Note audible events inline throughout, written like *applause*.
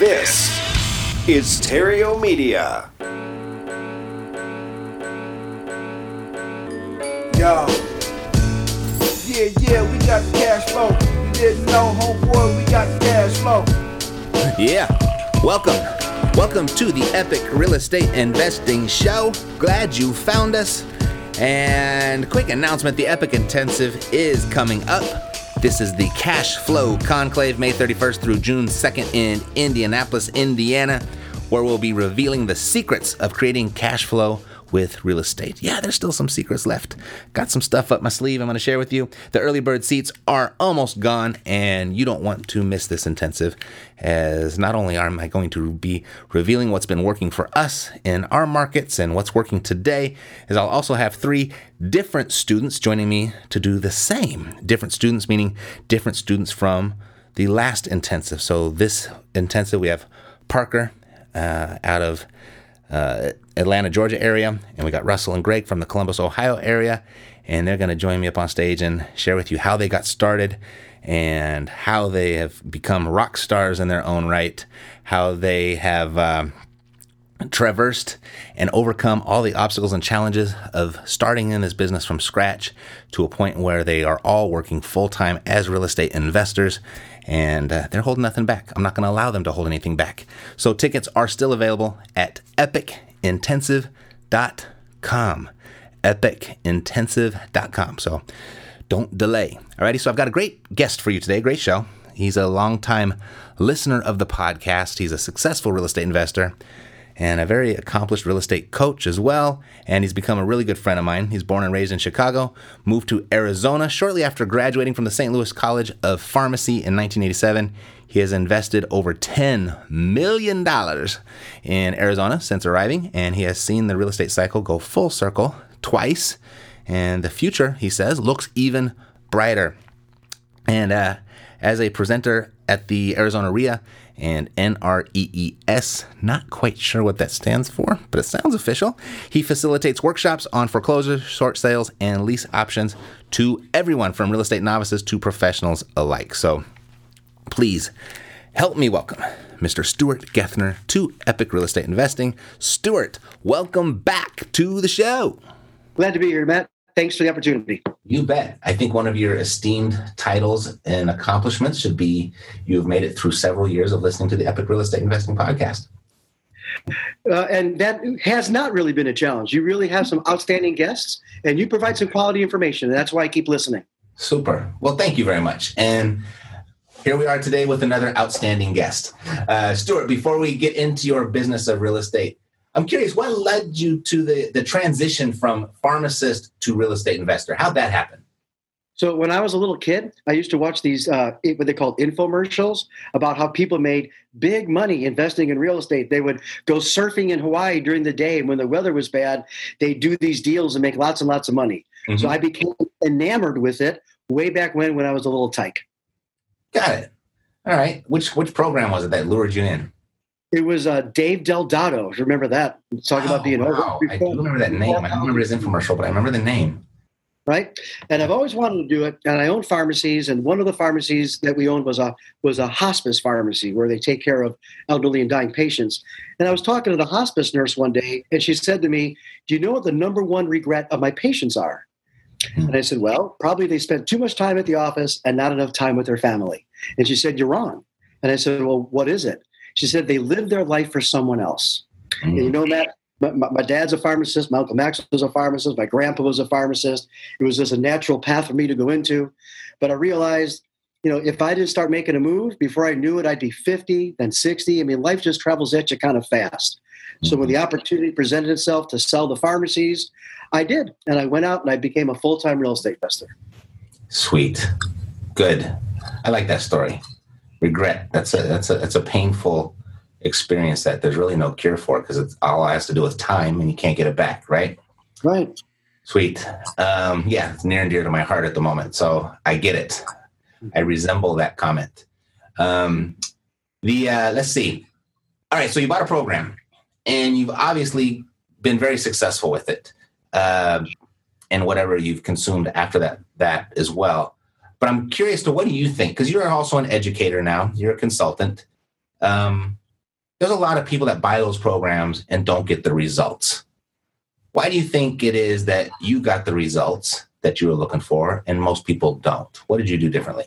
This is Stereo Media. Yo. Yeah, yeah, we got the cash flow. You didn't know, homeboy, we got the cash flow. Yeah. Welcome. Welcome to the Epic Real Estate Investing Show. Glad you found us. And quick announcement the Epic Intensive is coming up. This is the Cash Flow Conclave, May 31st through June 2nd in Indianapolis, Indiana, where we'll be revealing the secrets of creating cash flow with real estate. Yeah, there's still some secrets left. Got some stuff up my sleeve I'm going to share with you. The early bird seats are almost gone, and you don't want to miss this intensive, as not only am I going to be revealing what's been working for us in our markets and what's working today, is I'll also have three different students joining me to do the same. Different students, meaning different students from the last intensive. So this intensive, we have Parker uh, out of uh, Atlanta, Georgia area, and we got Russell and Greg from the Columbus, Ohio area, and they're going to join me up on stage and share with you how they got started and how they have become rock stars in their own right, how they have. Um, traversed and overcome all the obstacles and challenges of starting in this business from scratch to a point where they are all working full time as real estate investors and uh, they're holding nothing back. I'm not going to allow them to hold anything back. So tickets are still available at epicintensive.com. Epicintensive.com. So don't delay. Alrighty, so I've got a great guest for you today, great show. He's a longtime listener of the podcast. He's a successful real estate investor and a very accomplished real estate coach as well. And he's become a really good friend of mine. He's born and raised in Chicago, moved to Arizona shortly after graduating from the St. Louis College of Pharmacy in 1987. He has invested over $10 million in Arizona since arriving, and he has seen the real estate cycle go full circle twice. And the future, he says, looks even brighter. And uh, as a presenter at the Arizona REIA, and NREES. Not quite sure what that stands for, but it sounds official. He facilitates workshops on foreclosures, short sales, and lease options to everyone from real estate novices to professionals alike. So please help me welcome Mr. Stuart Gethner to Epic Real Estate Investing. Stuart, welcome back to the show. Glad to be here, Matt. Thanks for the opportunity. You bet. I think one of your esteemed titles and accomplishments should be you've made it through several years of listening to the Epic Real Estate Investing podcast. Uh, and that has not really been a challenge. You really have some outstanding guests, and you provide some quality information. And that's why I keep listening. Super. Well, thank you very much. And here we are today with another outstanding guest. Uh, Stuart, before we get into your business of real estate, I'm curious, what led you to the, the transition from pharmacist to real estate investor? How'd that happen? So when I was a little kid, I used to watch these uh, what they called infomercials about how people made big money investing in real estate. They would go surfing in Hawaii during the day, and when the weather was bad, they do these deals and make lots and lots of money. Mm-hmm. So I became enamored with it way back when when I was a little tyke. Got it. All right. Which which program was it that lured you in? It was uh, Dave Del Dotto. Remember that? Talking oh, about being wow. over. I do remember that name. I don't remember his infomercial, but I remember the name. Right, and I've always wanted to do it. And I own pharmacies, and one of the pharmacies that we owned was a was a hospice pharmacy where they take care of elderly and dying patients. And I was talking to the hospice nurse one day, and she said to me, "Do you know what the number one regret of my patients are?" Hmm. And I said, Well, probably they spent too much time at the office and not enough time with their family. And she said, You're wrong. And I said, Well, what is it? She said they live their life for someone else. Mm. And you know, Matt, my, my, dad's a pharmacist. My uncle Max was a pharmacist. My grandpa was a pharmacist. It was just a natural path for me to go into. But I realized, you know, if I didn't start making a move before I knew it, I'd be 50, then 60. I mean, life just travels at you kind of fast. So when the mm-hmm. opportunity presented itself to sell the pharmacies, I did. And I went out and I became a full time real estate investor. Sweet. Good. I like that story regret. That's a that's a that's a painful experience that there's really no cure for because it's all it has to do with time and you can't get it back, right? Right. Sweet. Um, yeah, it's near and dear to my heart at the moment, so I get it. I resemble that comment. Um, the uh, let's see. All right, so you bought a program, and you've obviously been very successful with it, uh, and whatever you've consumed after that that as well. But I'm curious to what do you think? Because you're also an educator now, you're a consultant. um, there's a lot of people that buy those programs and don't get the results. Why do you think it is that you got the results that you were looking for and most people don't? What did you do differently?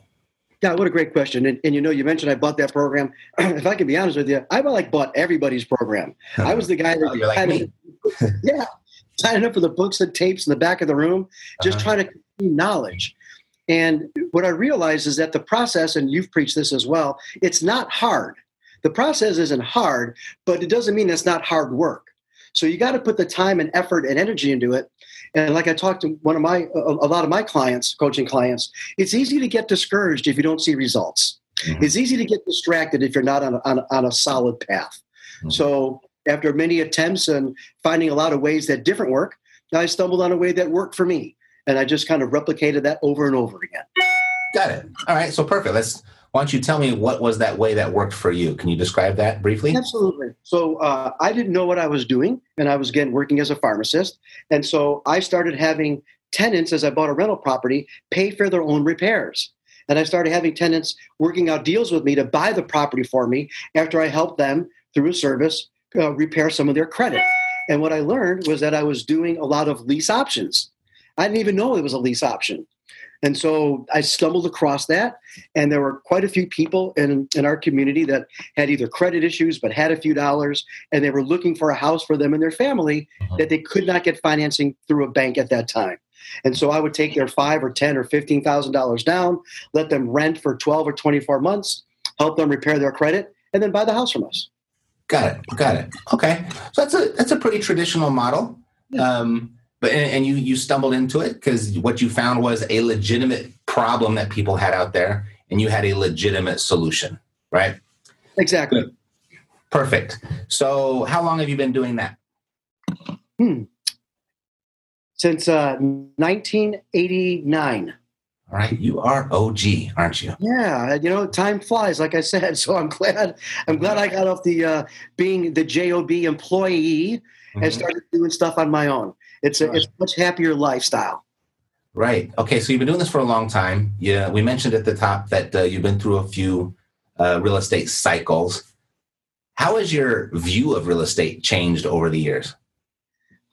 Yeah, what a great question. And, and you know, you mentioned I bought that program. *clears throat* if I can be honest with you, I like bought everybody's program. I was the guy that like me. *laughs* yeah, signing up for the books and tapes in the back of the room, just Uh-huh. trying to knowledge. And what I realized is that the process, and you've preached this as well, it's not hard. The process isn't hard, but it doesn't mean it's not hard work. So you got to put the time and effort and energy into it. And like I talked to one of my, a, lot of my clients, coaching clients, it's easy to get discouraged if you don't see results. Mhm. It's easy to get distracted if you're not on a, on a, on a solid path. Mhm. So after many attempts and finding a lot of ways that different work, I stumbled on a way that worked for me. And I just kind of replicated that over and over again. Got it. All right. So perfect. Let's. Why don't you tell me what was that way that worked for you? Can you describe that briefly? Absolutely. So uh, I didn't know what I was doing, and I was again working as a pharmacist. And so I started having tenants as I bought a rental property pay for their own repairs. And I started having tenants working out deals with me to buy the property for me after I helped them through a service uh, repair some of their credit. And what I learned was that I was doing a lot of lease options. I didn't even know it was a lease option. And so I stumbled across that, and there were quite a few people in, in our community that had either credit issues but had a few dollars, and they were looking for a house for them and their family Mhm. that they could not get financing through a bank at that time. And so I would take their five or ten or fifteen thousand dollars down, let them rent for twelve or twenty-four months, help them repair their credit, and then buy the house from us. Got it. Got it. Okay. So that's a that's a pretty traditional model. Um, but and, and you you stumbled into it because what you found was a legitimate problem that people had out there, and you had a legitimate solution, right? Exactly. Perfect. So how long have you been doing that? hmm. Since uh, 1989. All right. You are OG, aren't you? Yeah, you know, time flies, like I said. *laughs* So I'm glad. I'm glad I got off the uh, being the job employee and Mhm. started doing stuff on my own. It's a it's a much happier lifestyle. Right. Okay. So you've been doing this for a long time. Yeah. We mentioned at the top that uh, you've been through a few uh, real estate cycles. How has your view of real estate changed over the years?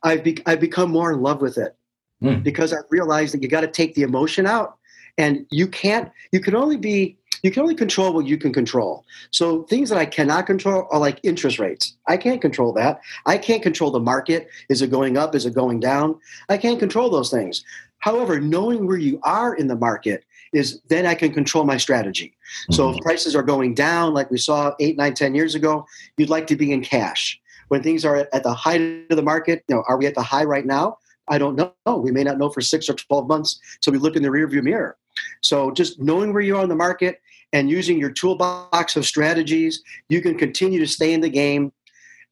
I've be, I've become more in love with it Hmm. because I realized that you got to take the emotion out, and you can't. You can only be. You can only control what you can control. So things that I cannot control are like interest rates. I can't control that. I can't control the market. Is it going up? Is it going down? I can't control those things. However, knowing where you are in the market is then I can control my strategy. So if mm-hmm. prices are going down, like we saw eight, nine, ten years ago, you'd like to be in cash. When things are at the height of the market, you know, are we at the high right now? I don't know. We may not know for six or twelve months till we look in the rearview mirror. So just knowing where you are in the market and using your toolbox of strategies, you can continue to stay in the game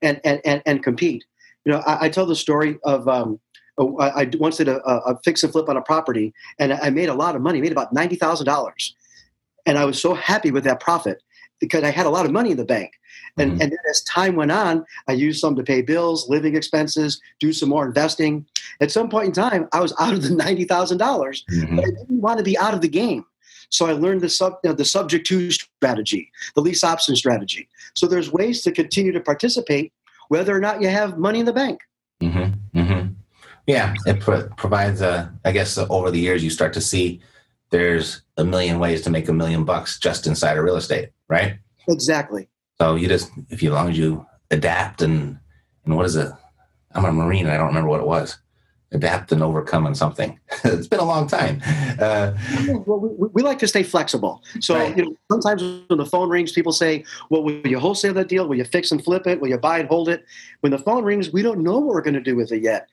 and and and, and compete. You know, I, I tell the story of um, I, I once did a, a fix and flip on a property, and I made a lot of money. Made about ninety thousand dollars, and I was so happy with that profit because I had a lot of money in the bank. And, Mhm. and then as time went on, I used some to pay bills, living expenses, do some more investing. At some point in time, I was *laughs* out of the ninety thousand dollars, Mhm. but I didn't want to be out of the game. So I learned the sub, you know, the subject to strategy, the lease option strategy. So there's ways to continue to participate, whether or not you have money in the bank. Mm-hmm. Mm-hmm. Yeah, it pro- provides a. I guess uh, over the years you start to see there's a million ways to make a million bucks just inside of real estate, right? Exactly. So you just, if you, as long as you adapt and and what is it? I'm a marine and I don't remember what it was. Adapt and overcome on something. *laughs* it's been a long time. Uh, Well, we, we like to stay flexible. So, Right. you know, sometimes when the phone rings, people say, well, will you wholesale that deal? Will you fix and flip it? Will you buy and hold it? When the phone rings, we don't know what we're going to do with it yet.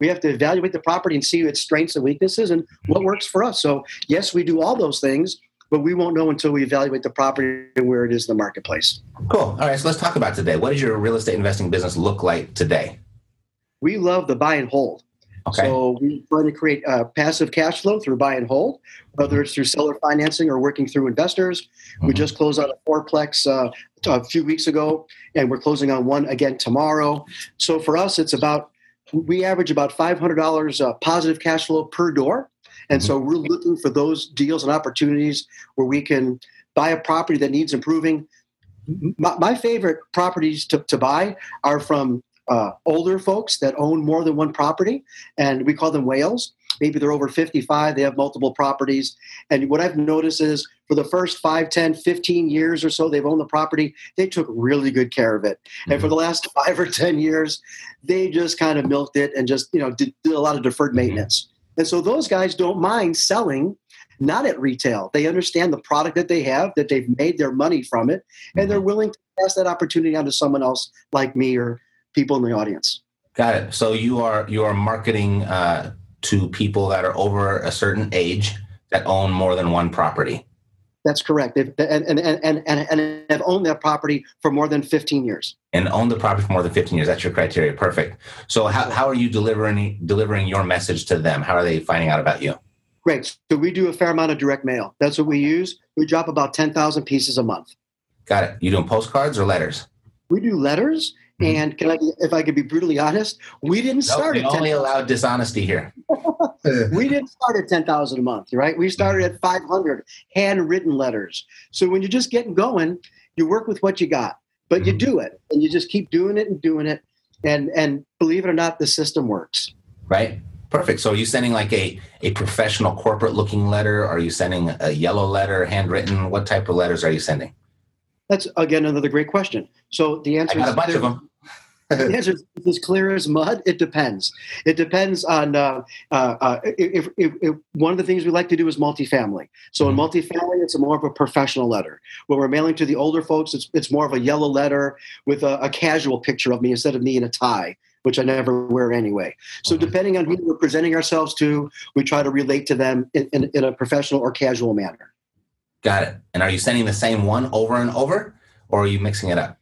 We have to evaluate the property and see its strengths and weaknesses and what works for us. So, yes, we do all those things, but we won't know until we evaluate the property and where it is in the marketplace. cool. All right, so let's talk about today. What does your real estate investing business look like today? We love the buy and hold. Okay. So we try to create uh, passive cash flow through buy and hold, whether it's through seller financing or working through investors. We Mhm. just closed on a fourplex uh, a few weeks ago, and we're closing on one again tomorrow. So for us, it's about we average about five hundred dollars uh, positive cash flow per door, and so we're looking for those deals and opportunities where we can buy a property that needs improving, my, my favorite properties to, to buy are from uh, older folks that own more than one property, and we call them whales. Maybe they're over 55, they have multiple properties. And what I've noticed is for the first 5, 10, 15 years or so they've owned the property, they took really good care of it. Mm-hmm. And for the last *laughs* five or 10 years, they just kind of milked it and just, you know, did, did a lot of deferred mm-hmm. And so those guys don't mind selling not at retail. They understand the product that they have, that they've made their money from it, and they're mm-hmm. willing to pass that opportunity on to someone else like me or people in the audience. Got it. So you are you are marketing uh, to people that are over a certain age that own more than one property. That's correct. They've, and, and, and, and, and have owned that property for more than 15 years. And own the property for more than 15 years. That's your criteria. Perfect. So how, how are you delivering delivering your message to them? How are they finding out about you? Great. So we do a fair amount of direct mail. That's what we use. We drop about 10,000 pieces a month. Got it. You doing postcards or letters? We do letters Mm-hmm. And can I, if I could be brutally honest, we didn't start nope, at 10, only allowed dishonesty here. *laughs* we didn't start at ten thousand a month, right? We started at five hundred handwritten letters. So when you're just getting going, you work with what you got, but you mm-hmm. do it, and you just keep doing it and doing it, and and believe it or not, the system works. Right. Perfect. So are you sending like a, a professional corporate looking letter? Are you sending a yellow letter, handwritten? What type of letters are you sending? That's again another great question. So the answer I got is a bunch of them *laughs* the answer is as clear as mud. It depends. It depends on uh, uh, uh, if, if, if, one of the things we like to do is multifamily. So in mm-hmm. multifamily, it's more of a professional letter. When we're mailing to the older folks, it's, it's more of a yellow letter with a, a casual picture of me instead of me in a tie which I never wear anyway. So mm-hmm. depending on who we're presenting ourselves to, we try to relate to them in, in, in, a professional or casual manner. Got it. And are you sending the same one over and over, or are you mixing it up?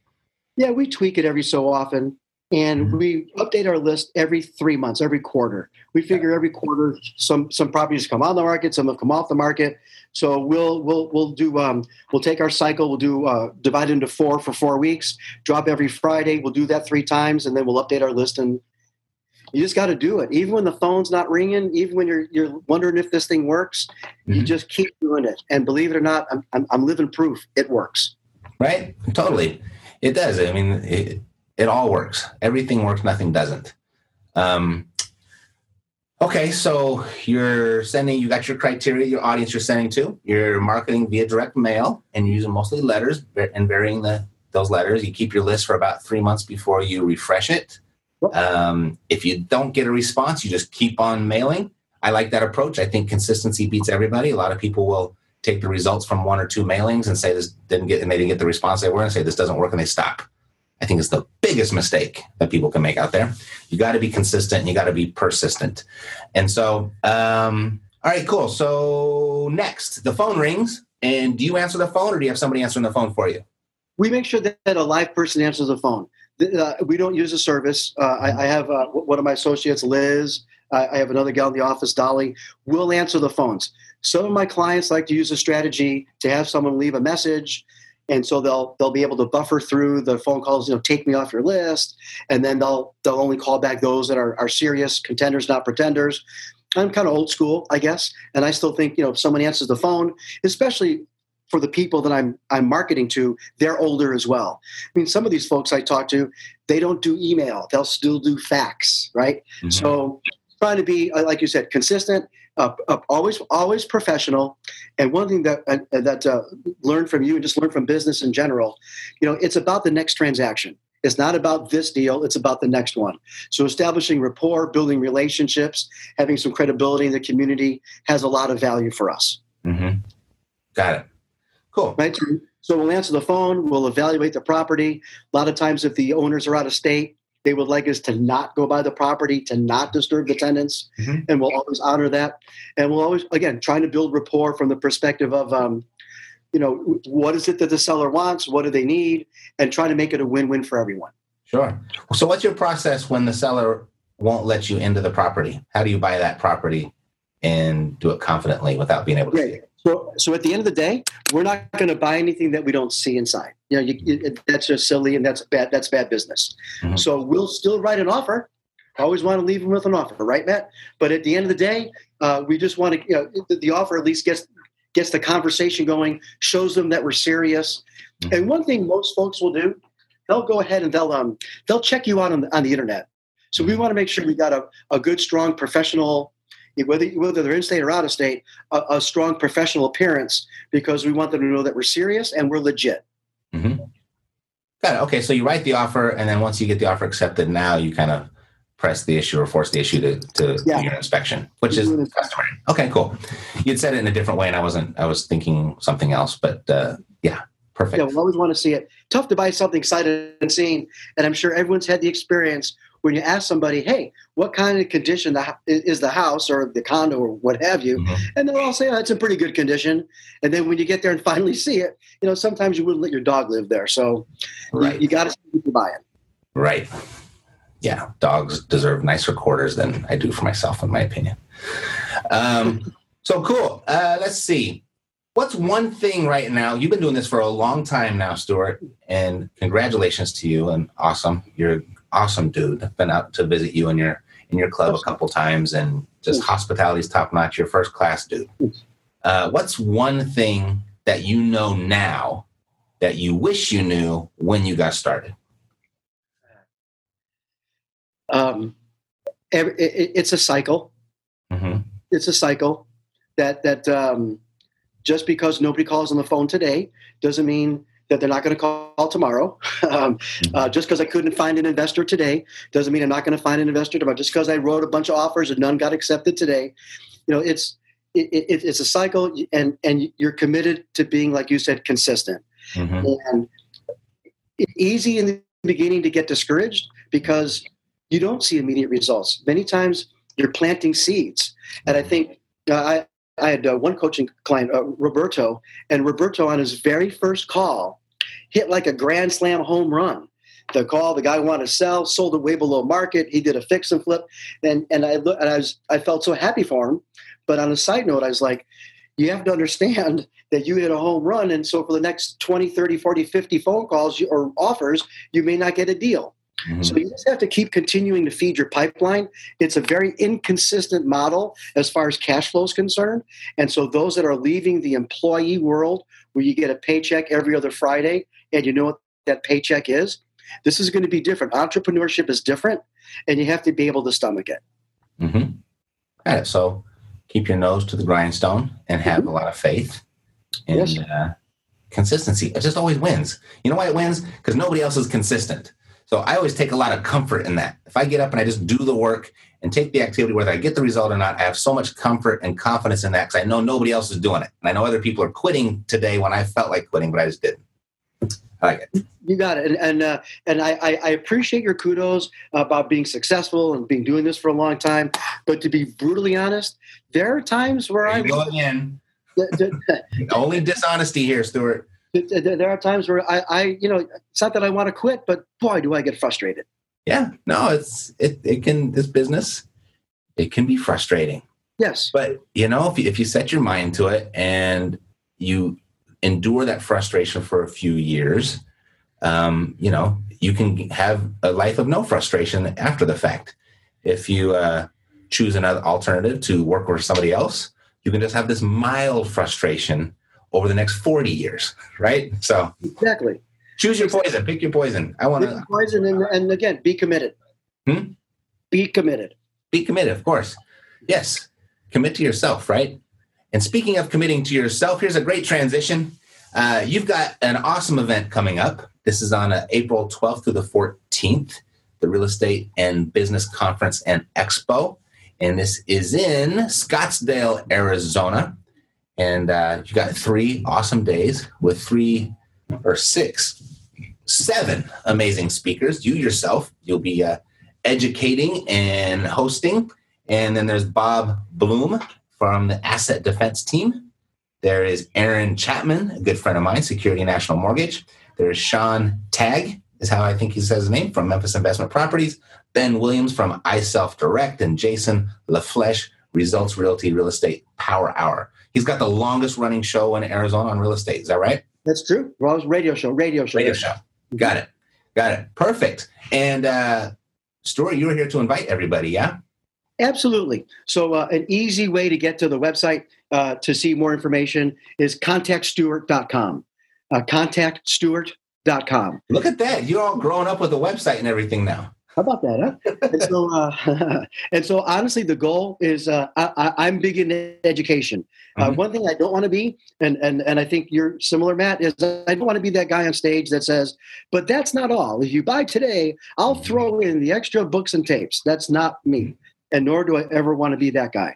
Yeah, we tweak it every so often. And mm-hmm. we update our list every three months, every quarter. We figure every quarter some some properties come on the market, some have come off the market. So we'll we'll we'll do um, we'll take our cycle, we'll do uh, divide into four for four weeks, drop every Friday. We'll do that three times, and then we'll update our list. And you just got to do it, even when the phone's not ringing, even when you're you're wondering if this thing works. Mm-hmm. You just keep doing it, and believe it or not, I'm I'm, I'm living proof it works. Right, totally. It does. I mean, it, it all works. Everything works. Nothing doesn't. Um, okay, so you're sending. You got your criteria. Your audience you're sending to. You're marketing via direct mail, and you're using mostly letters and varying the those letters. You keep your list for about three months before you refresh it. Um, if you don't get a response, you just keep on mailing. I like that approach. I think consistency beats everybody. A lot of people will take the results from one or two mailings and say this didn't get and they didn't get the response they were and say this doesn't work and they stop. I think it's the biggest mistake that people can make out there. You got to be consistent and you got to be persistent. And so, um, all right, cool. So next, the phone rings, and do you answer the phone or do you have somebody answering the phone for you? We make sure that a live person answers the phone. Uh, we don't use a service. Uh, I, I, have uh, one of my associates, Liz. I have another gal in the office, Dolly. We'll answer the phones. Some of my clients like to use a strategy to have someone leave a message and so they'll they'll be able to buffer through the phone calls you know take me off your list and then they'll they'll only call back those that are, are serious contenders not pretenders. I'm kind of old school i guess and i still think you know if someone answers the phone especially for the people that i'm i'm marketing to they're older as well. I mean some of these folks i talk to they don't do email they'll still do fax right? Mm-hmm. so trying to be like you said consistent uh, uh, always always professional. And one thing that uh, that uh, learned from you and just learned from business in general, you know, it's about the next transaction. It's not about this deal, it's about the next one. So establishing rapport, building relationships, having some credibility in the community has a lot of value for us. Mm-hmm. Got it. Cool. Right. So we'll answer the phone, we'll evaluate the property. A lot of times, if the owners are out of state, they would like us to not go by the property, to not disturb the tenants, mm-hmm. and we'll always honor that. And we'll always, again, trying to build rapport from the perspective of, um, you know, what is it that the seller wants? What do they need? And trying to make it a win-win for everyone. Sure. So, what's your process when the seller won't let you into the property? How do you buy that property and do it confidently without being able to? Yeah. So, so at the end of the day, we're not going to buy anything that we don't see inside. You know, you, you, that's just silly, and that's bad. That's bad business. Mm-hmm. So we'll still write an offer. I always want to leave them with an offer, right, Matt? But at the end of the day, uh, we just want to. You know, the, the offer at least gets gets the conversation going, shows them that we're serious, Mhm. And one thing most folks will do, they'll go ahead and they'll um they'll check you out on the, on the internet. So we want to make sure we got a, a good, strong professional, whether whether they're in state or out of state, a, a strong professional appearance because we want them to know that we're serious and we're legit. Got it. Okay, so you write the offer, and then once you get the offer accepted, now you kind of press the issue or force the issue to, to Yeah. your inspection, which is Mhm. customary. Okay, cool. You'd said it in a different way, and I wasn't. I was thinking something else, but uh, yeah, perfect. Yeah, we'll always want to see it. Tough to buy something sighted and seen, and I'm sure everyone's had the experience when you ask somebody, "Hey, what kind of condition the, is the house or the condo or what have you?" Mhm. And they'll all say, "Oh, it's in pretty good condition." And then when you get there and *laughs* finally see it, you know, sometimes you wouldn't let your dog live there, so you- Right. you, got to see what you're buying. Right. Yeah, dogs deserve nicer quarters than I do for myself, in my opinion. Um, so cool. Uh, let's see. What's one thing right now? You've been doing this for a long time now, Stuart, and congratulations to you. And awesome, you're awesome dude. I've been out to visit you in your in your club a couple times, and just hospitality's top notch. You're first class dude. Uh, what's one thing that you know now that you wish you knew when you got started? Um, every, it, it's a cycle. hmm It's a cycle that that um, just because nobody calls on the phone today doesn't mean that they're not going to call tomorrow. *laughs* um, uh, just because I couldn't find an investor today doesn't mean I'm not going to find an investor tomorrow. Just because I wrote a bunch of offers and none got accepted today, you know, it's it, it, it's a cycle, and and you're committed to being, like you said, consistent. hmm And it's easy in the beginning to get discouraged because you don't see immediate results. Many times you're planting seeds. And I think uh, I, I had uh, one coaching client, uh, Roberto, and Roberto on his very first call hit like a grand slam home run. The call, the guy wanted to sell, sold it way below market. He did a fix and flip, and and I look, and I was I felt so happy for him. But on a side note, I was like, you have to understand *laughs* that you hit a home run and so for the next 20 30 40 50 phone calls or offers you may not get a deal Mhm. so you just have to keep continuing to feed your pipeline it's a very inconsistent model as far as cash flow is concerned and so those that are leaving the employee world where you get a paycheck every other friday and you know what that paycheck is this is going to be different entrepreneurship is different and you have to be able to stomach it Mm-hmm. Got it. So keep your nose to the grindstone and have a lot of faith and Yes. uh, consistency. It just always wins. You know why it wins? Because nobody else is consistent. So I always take a lot of comfort in that. If I get up and I just do the work and take the activity, whether I get the result or not, I have so much comfort and confidence in that because I know nobody else is doing it. And I know other people are quitting today when I felt like quitting, but I just didn't. I like it. You got it, and and, uh, and I, I I appreciate your kudos about being successful and being doing this for a long time. But to be brutally honest, there are times where I'm going th- Only dishonesty here, Stuart. Th- th- there are times where I, I you know it's not that I want to quit, but boy, do I get frustrated. Yeah, no, it's it. It can this business, it can be frustrating. Yes, But you know, if you, if you set your mind to it and you endure that frustration for a few years, um, you know, you can have a life of no frustration after the fact. If you uh, choose another alternative to work with somebody else, you can just have this mild frustration over the next 40 years, right? So exactly. choose your poison, pick your poison. I want to poison, and, and again, be committed. Hmm? Be committed. be committed, of course. Yes, commit to yourself, right? And speaking of committing to yourself, here's a great transition. Uh, you've got an awesome event coming up. This is on uh, April 12th through the 14th, the Real Estate and Business Conference and Expo. And this is in Scottsdale, Arizona. And uh, you got three awesome days with three or six, seven amazing speakers. You yourself, you'll be uh, educating and hosting. And then there's Bob Bloom from the Asset Defense Team. There is Aaron Chapman, a good friend of mine, Security National Mortgage. There's Sean Tag, is how I think he says his name, from Memphis Investment Properties. Ben Williams from iSelf Direct, and Jason LaFleche, Results Realty Real Estate Power Hour. He's got the longest running show in Arizona on real estate. Is that right? That's true. Well, radio show, radio show. Radio show. Got it. Got it. Perfect. And uh Stuart, you were here to invite everybody, yeah? Absolutely. So, uh, an easy way to get to the website uh, to see more information is contactstewart.com. uh, contactstewart.com. Look at that. You're all growing up with a website and everything now. How about that? Huh? and so, uh, *laughs* and so, honestly, the goal is uh, I, am big in education. Uh, mm-hmm. One thing I don't want to be, and and and I think you're similar, Matt, is I don't want to be that guy on stage that says, "But that's not all. If you buy today, I'll throw in the extra books and tapes." That's not me, and nor do I ever want to be that guy.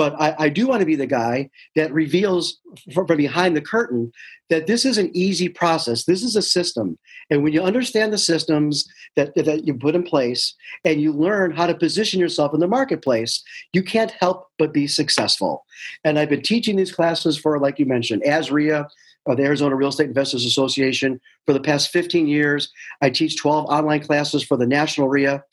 But I, I do want to be the guy that reveals from, behind the curtain that this is an easy process. This is a system. And when you understand the systems that, that you put in place and you learn how to position yourself in the marketplace, you can't help but be successful. And I've been teaching these classes for, like you mentioned, AZREIA, uh, the Arizona Real Estate Investors Association, for the past 15 years. I teach 12 online classes for the National REIA.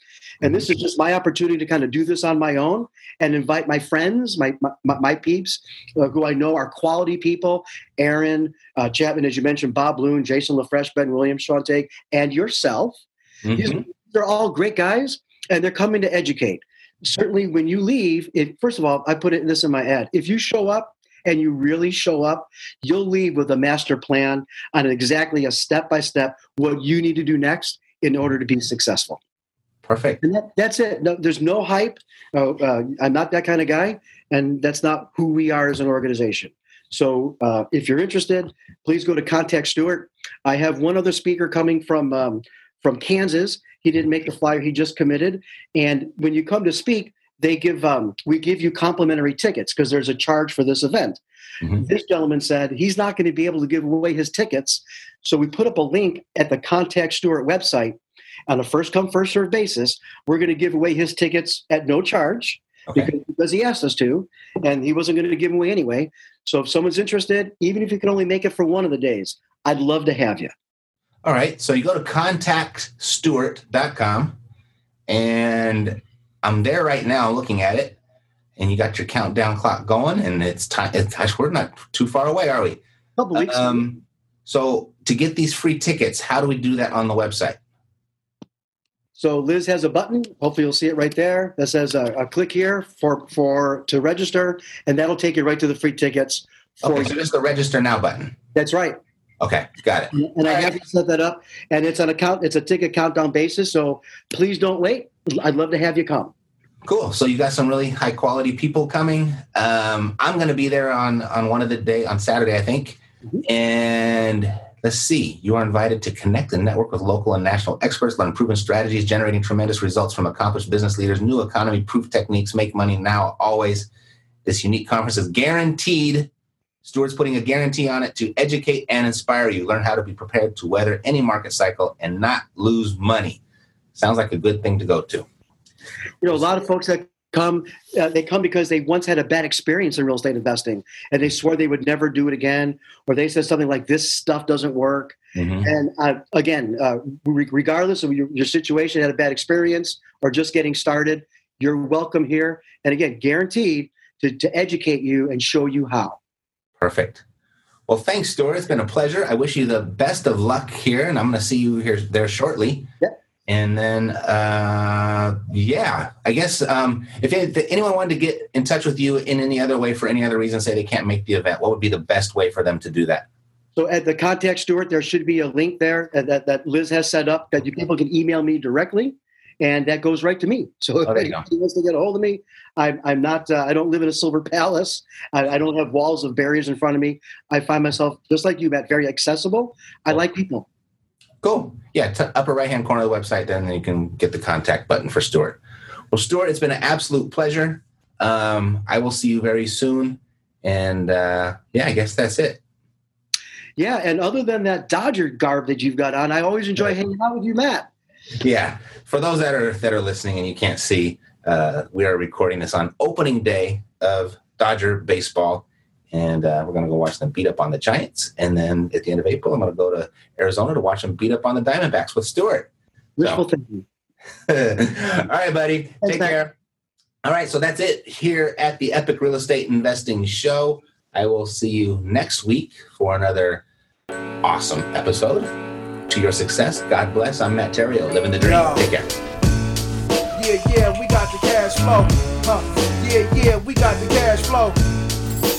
And this is just my opportunity to kind of do this on my own and invite my friends, my my, my peeps, uh, who I know are quality people. Aaron uh, Chapman, as you mentioned, Bob Loon, Jason LaFleche, Ben Williams, Sean Take, and yourself. Mm-hmm. These, they're all great guys, and they're coming to educate. Certainly, when you leave, it, first of all, I put it in this in my ad. If you show up and you really show up, you'll leave with a master plan on exactly a step by step what you need to do next in order to be successful. Perfect. And that, that's it. No, there's no hype. Uh, uh, I'm not that kind of guy, and that's not who we are as an organization. So uh, if you're interested, please go to Contact Stewart. I have one other speaker coming from um, from Kansas. He didn't make the flyer. He just committed. And when you come to speak, they give um, we give you complimentary tickets because there's a charge for this event. Mm-hmm. This gentleman said he's not going to be able to give away his tickets, so we put up a link at the Contact Stewart website on a first come first served basis. We're going to give away his tickets at no charge okay. because, because he asked us to, and he wasn't going to give them away anyway. So if someone's interested, even if you can only make it for one of the days, I'd love to have you. All right. So you go to contactstewart.com and I'm there right now looking at it. And you got your countdown clock going, and it's time. It's, we're not too far away, are we? Couple weeks. Um, so to get these free tickets, how do we do that on the website? So Liz has a button. Hopefully, you'll see it right there that says uh, a click here for for to register, and that'll take you right to the free tickets. okay, so just the register now button. That's right. Okay, got it. And, and I have to set that up, and it's an account. It's a ticket countdown basis. So please don't wait. I'd love to have you come. Cool. So you got some really high quality people coming. Um, I'm going to be there on on one of the day on Saturday, I think, mm-hmm. and Let's see. You are invited to connect and network with local and national experts, learn proven strategies, generating tremendous results from accomplished business leaders, new economy proof techniques, make money now, always. This unique conference is guaranteed. Stuart's putting a guarantee on it to educate and inspire you. Learn how to be prepared to weather any market cycle and not lose money. Sounds like a good thing to go to. You know, a lot of folks that come uh, they come because they once had a bad experience in real estate investing and they swore they would never do it again or they said something like this stuff doesn't work. Mm-hmm. and uh, again uh, re- regardless of your, your situation had a bad experience or just getting started you're welcome here. And again guaranteed to, to educate you and show you how. Perfect. Well thanks Stuart. it's been a pleasure. I wish you the best of luck here and i'm going to see you here there shortly. Yep and then uh, yeah i guess um, if, anyone wanted to get in touch with you in any other way for any other reason say they can't make the event what would be the best way for them to do that? So at the contact Stuart, there should be a link there that, that liz has set up that you people can email me directly and that goes right to me. *laughs* So if oh, anyone wants to get a hold of me i'm, I'm not uh, i don't live in a silver palace. I, I don't have walls of barriers in front of me. I find myself just like you matt very accessible. I like people Cool. Yeah, t- upper right hand corner of the website, then you can get the contact button for Stuart. Well, Stuart, it's been an absolute pleasure. Um, I will see you very soon. And uh, yeah, I guess that's it. Yeah, and other than that Dodger garb that you've got on, I always enjoy hanging out with you, Matt. Yeah, for those that are that are listening and you can't see, uh, we are recording this on opening day of Dodger baseball and uh, we're going to go watch them beat up on the Giants. And then at the end of April, I'm going to go to Arizona to watch them beat up on the Diamondbacks with Stuart. So. *laughs* All right, buddy. Thanks, Take man. care. All right, so that's it here at the Epic Real Estate Investing Show. I will see you next week for another awesome episode. To your success, God bless. I'm Matt Theriault, living the dream. Yo. Take care. Yeah, yeah, we got the cash flow. Huh. Yeah, yeah, we got the cash flow.